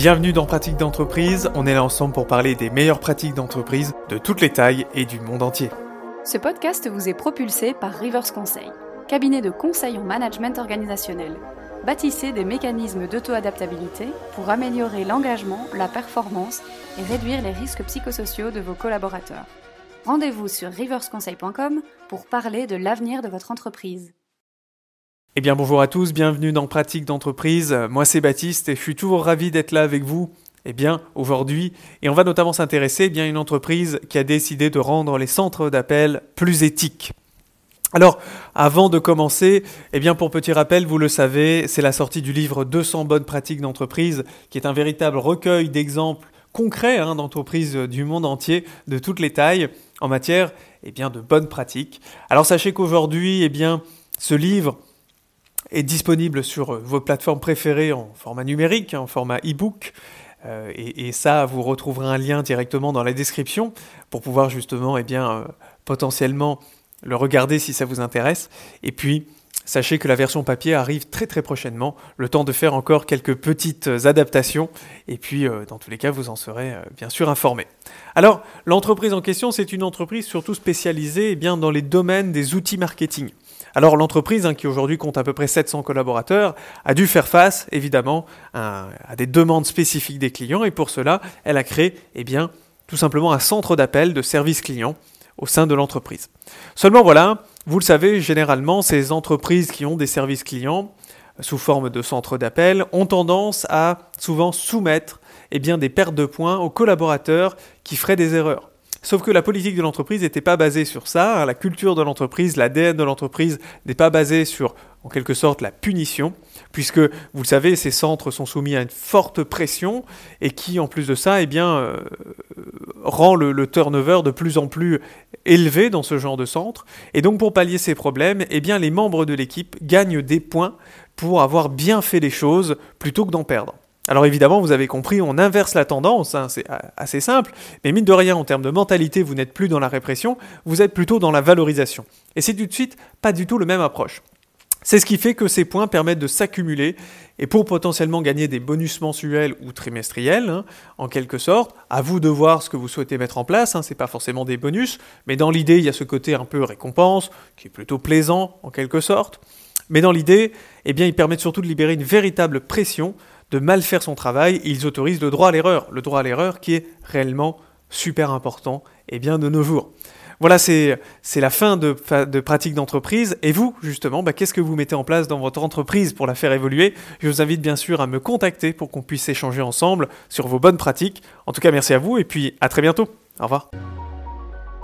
Bienvenue dans Pratique d'entreprise, on est là ensemble pour parler des meilleures pratiques d'entreprise de toutes les tailles et du monde entier. Ce podcast vous est propulsé par Rivers Conseil, cabinet de conseil en management organisationnel. Bâtissez des mécanismes d'auto-adaptabilité pour améliorer l'engagement, la performance et réduire les risques psychosociaux de vos collaborateurs. Rendez-vous sur riversconseil.com pour parler de l'avenir de votre entreprise. Eh bien bonjour à tous, bienvenue dans Pratique d'entreprise. Moi c'est Baptiste et je suis toujours ravi d'être là avec vous. Eh bien aujourd'hui, et on va notamment s'intéresser eh bien, à une entreprise qui a décidé de rendre les centres d'appel plus éthiques. Alors, avant de commencer, eh bien pour petit rappel, vous le savez, c'est la sortie du livre 200 bonnes pratiques d'entreprise, qui est un véritable recueil d'exemples concrets hein, d'entreprises du monde entier, de toutes les tailles, en matière eh bien, de bonnes pratiques. Alors sachez qu'aujourd'hui, eh bien, ce livre est disponible sur euh, vos plateformes préférées en format numérique, en format e-book. Euh, et, ça, vous retrouverez un lien directement dans la description pour pouvoir justement, eh bien, euh, potentiellement le regarder si ça vous intéresse. Et puis, sachez que la version papier arrive très très prochainement, le temps de faire encore quelques petites adaptations. Et puis, dans tous les cas, vous en serez bien sûr informé. Alors, l'entreprise en question, c'est une entreprise surtout spécialisée eh bien, dans les domaines des outils marketing. Alors l'entreprise, hein, qui aujourd'hui compte à peu près 700 collaborateurs, a dû faire face évidemment à, des demandes spécifiques des clients et pour cela, elle a créé eh tout simplement un centre d'appel de service client au sein de l'entreprise. Seulement voilà, vous le savez, généralement, ces entreprises qui ont des services clients sous forme de centre d'appel ont tendance à souvent soumettre eh des pertes de points aux collaborateurs qui feraient des erreurs. Sauf que la politique de l'entreprise n'était pas basée sur ça, hein. la culture de l'entreprise, l'ADN de l'entreprise n'est pas basée sur, en quelque sorte, la punition, puisque, vous le savez, ces centres sont soumis à une forte pression, et qui, en plus de ça, eh bien, euh, rend le, turnover de plus en plus élevé dans ce genre de centre. Et donc, pour pallier ces problèmes, eh bien, les membres de l'équipe gagnent des points pour avoir bien fait les choses, plutôt que d'en perdre. Alors évidemment, vous avez compris, on inverse la tendance, hein, c'est assez simple, mais mine de rien, en termes de mentalité, vous n'êtes plus dans la répression, vous êtes plutôt dans la valorisation. Et c'est tout de suite pas du tout le même approche. C'est ce qui fait que ces points permettent de s'accumuler et pour potentiellement gagner des bonus mensuels ou trimestriels, hein, en quelque sorte, à vous de voir ce que vous souhaitez mettre en place, hein, c'est pas forcément des bonus, mais dans l'idée, il y a ce côté un peu récompense, qui est plutôt plaisant en quelque sorte. Mais dans l'idée, eh bien, ils permettent surtout de libérer une véritable pression de mal faire son travail, ils autorisent le droit à l'erreur, le droit à l'erreur qui est réellement super important et eh bien de nos jours. Voilà, c'est la fin de, de pratique d'entreprise. Et vous, justement, bah, qu'est-ce que vous mettez en place dans votre entreprise pour la faire évoluer? Je vous invite bien sûr à me contacter pour qu'on puisse échanger ensemble sur vos bonnes pratiques. En tout cas, merci à vous et puis à très bientôt. Au revoir.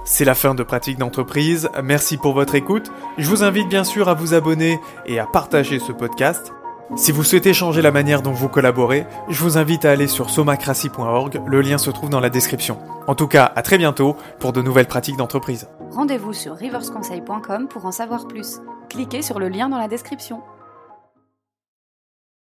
C'est la fin de pratique d'entreprise. Merci pour votre écoute. Je vous invite bien sûr à vous abonner et à partager ce podcast. Si vous souhaitez changer la manière dont vous collaborez, je vous invite à aller sur somacracy.org, le lien se trouve dans la description. En tout cas, à très bientôt pour de nouvelles pratiques d'entreprise. Rendez-vous sur riversconseil.com pour en savoir plus. Cliquez sur le lien dans la description.